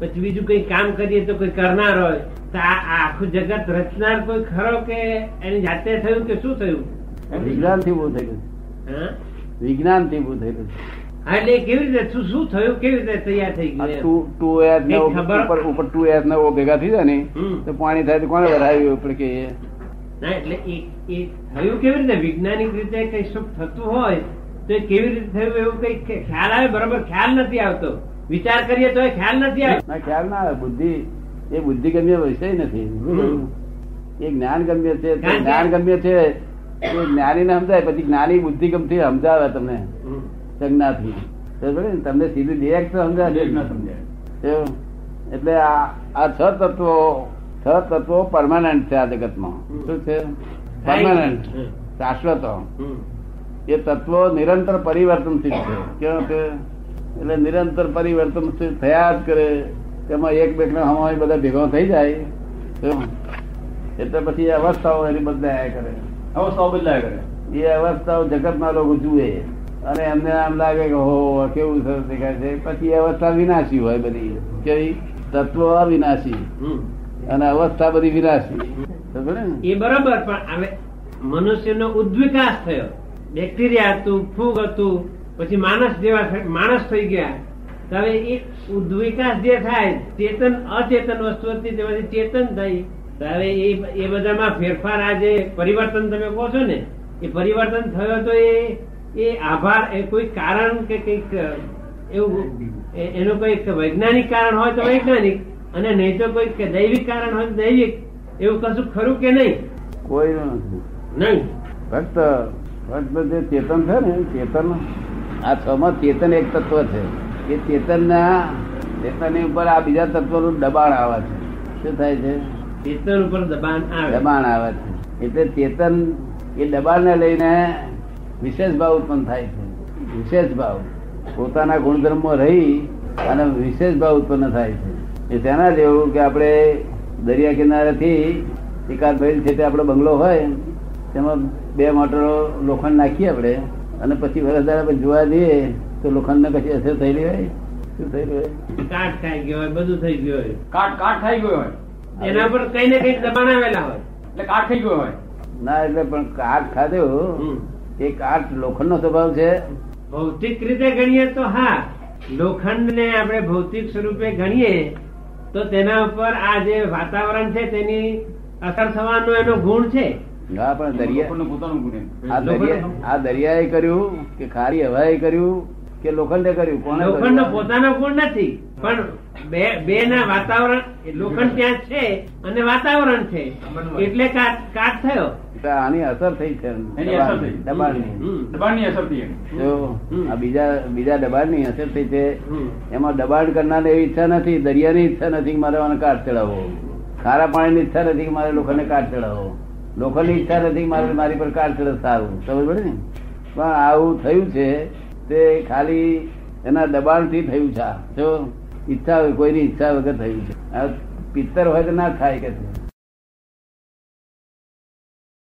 પછી બીજું કઈ કામ કરીએ તો કોઈ કરનાર હોય તો આ આખું જગત રચનાર કોઈ ખરો કે એની જાતે થયું કે શું થયું? વિજ્ઞાનથી ઉભું થયેલું વિજ્ઞાનથી ઉભું થયેલું એટલે કેવી રીતે શું શું થયું કેવી રીતે તૈયાર થઈ ગયું ટુ ટુ એસ ને ઉપર ઉપર ટુ એસ ને ભેગા થઈ જાય ને. તો પાણી થાય તો કોને આપણે કે ના એટલે એ થયું કેવી રીતે? વૈજ્ઞાનિક રીતે કઈ સુખ થતું હોય તો એ કેવી રીતે થયું એવું કઈ ખ્યાલ આવે? બરાબર ખ્યાલ નથી આવતો. વિચાર કરીએ તો ખ્યાલ નથી ખ્યાલ ના આવે. બુદ્ધિ એ બુદ્ધિ ગમ્ય વિષય નથી. એ જ્ઞાન ગમ્ય છે જ્ઞાન ગમ્ય છે એ જ્ઞાની ને સમજાય પછી જ્ઞાની બુદ્ધિ ગમતી સમજાવે તમને. સંજ્ઞાથી. તમને સીધું ડિરેક્ટ સમજાય. એટલે આ છ તત્વો છ તત્વો પરમાનન્ટ છે આ જગતમાં. શું છે? પરમાનન્ટ શાશ્વત. એ તત્વો નિરંતર પરિવર્તનશીલ છે. કેવું છે? એટલે નિરંતર પરિવર્તન થયા જ કરે. તેમાં એક બેક ના હમાય બધા ભેગા થઈ જાય. એટલે પછી અવસ્થાઓ એની બદલાયા કરે. અવસ્થાઓ બદલાયા કરે. એ અવસ્થાઓ જગતના લોકો જુએ. અને એમને આમ લાગે કે હો કેવું સરસ દેખાય છે. પછી અવસ્થા વિનાશી હોય બધી. કેવી? તત્વો અવિનાશી. હમ. અને અવસ્થા બધી વિનાશી. એ બરોબર પણ હવે મનુષ્યનો ઉદ્વિકાસ થયો. બેક્ટેરિયા હતું ફૂગ હતું પછી માણસ જેવા માણસ થઈ ગયા. હવે એ વિકાસ જે થાય ચેતન અચેતન વસ્તુ હતી તેમાંથી ચેતન થઈ. હવે એ એ બધામાં ફેરફાર આ જે પરિવર્તન તમે કહો છો ને એ પરિવર્તન થયો તો એ એ આભાર એ કોઈ કારણ કે કંઈક એવું એનું કોઈક વૈજ્ઞાનિક કારણ હોય તો વૈજ્ઞાનિક અને નહીં તો કોઈ દૈવિક કારણ હોય તો દૈવિક. એવું કશું ખરું કે નહીં? કોઈ નથી. નહીં. ફક્ત ફક્ત જે ચેતન છે ને ચેતન આ છ માં ચેતન એક તત્વ છે. એ ચેતન ના ચેતન ઉપર આ બીજા તત્વનું દબાણ આવે છે. શું થાય છે? ચેતન ઉપર દબાણ આવે. દબાણ આવે છે. એટલે ચેતન એ દબાણ ને લઈને વિશેષ ભાવ ઉત્પન્ન થાય છે. વિશેષ ભાવ. પોતાના ગુણધર્મો રહી અને વિશેષ ભાવ ઉત્પન્ન થાય છે. એ તેના જેવું કે આપણે દરિયા કિનારેથી એકાદ ભાઈ છે તે આપણો બંગલો હોય તેમાં બે મોટરો લોખંડ નાખીએ આપણે. અને પછી વરસ દાડા જોવા જઈએ તો લોખંડ ને કશી અસર થયેલી હોય. શું થયેલું હોય? કાટ ખાઈ ગયો હોય બધું થઈ ગયું હોય. કાટ કાટ થઈ ગયો હોય. એના પર કઈ ને કઈ દબાણ આવેલા હોય. એટલે કાટ થઈ ગયો હોય. ના એટલે પણ કાટ ખાધો. એ કાટ લોખંડ નો સ્વભાવ છે. ભૌતિક રીતે ગણીએ તો હા લોખંડ ને આપણે ભૌતિક સ્વરૂપે ગણીએ તો તેના ઉપર આ જે વાતાવરણ છે તેની અસર થવાનો એનો ગુણ છે. હા પણ દરિયા લોકોનું. આ દરિયાએ કર્યું કે ખારી હવાએ કર્યું કે લોખંડે કર્યું? કોને લોખંડ પોતાનો ગુણ નથી પણ બે બે ના વાતાવરણ લોખંડ ત્યાં છે અને વાતાવરણ છે. એટલે કાટ થયો. આની અસર થઈ છે એની અસર થઈ. દબાણની. દબાણની. અસર થઈ એમ. જો હમ. આ બીજા બીજા દબાણની અસર થઈ છે. એમાં દબાણ કરનાર એવી ઈચ્છા નથી દરિયાની ઈચ્છા નથી મારે કાઠ કાટ ચડાવવો. ખારા પાણીની ઈચ્છા નથી કે મારે લોખંડને કાટ ચડાવવો. લોખંડની ઈચ્છા નથી મારી મારે પર કાટ ચડે, સારું. સમજ પડે ને? પણ આવું થયું છે, તે ખાલી એના દબાણથી થયું છે. જો ઈચ્છા કોઈની ઈચ્છા વગર થયું છે. પિત્તર હોય તો ના થાય કે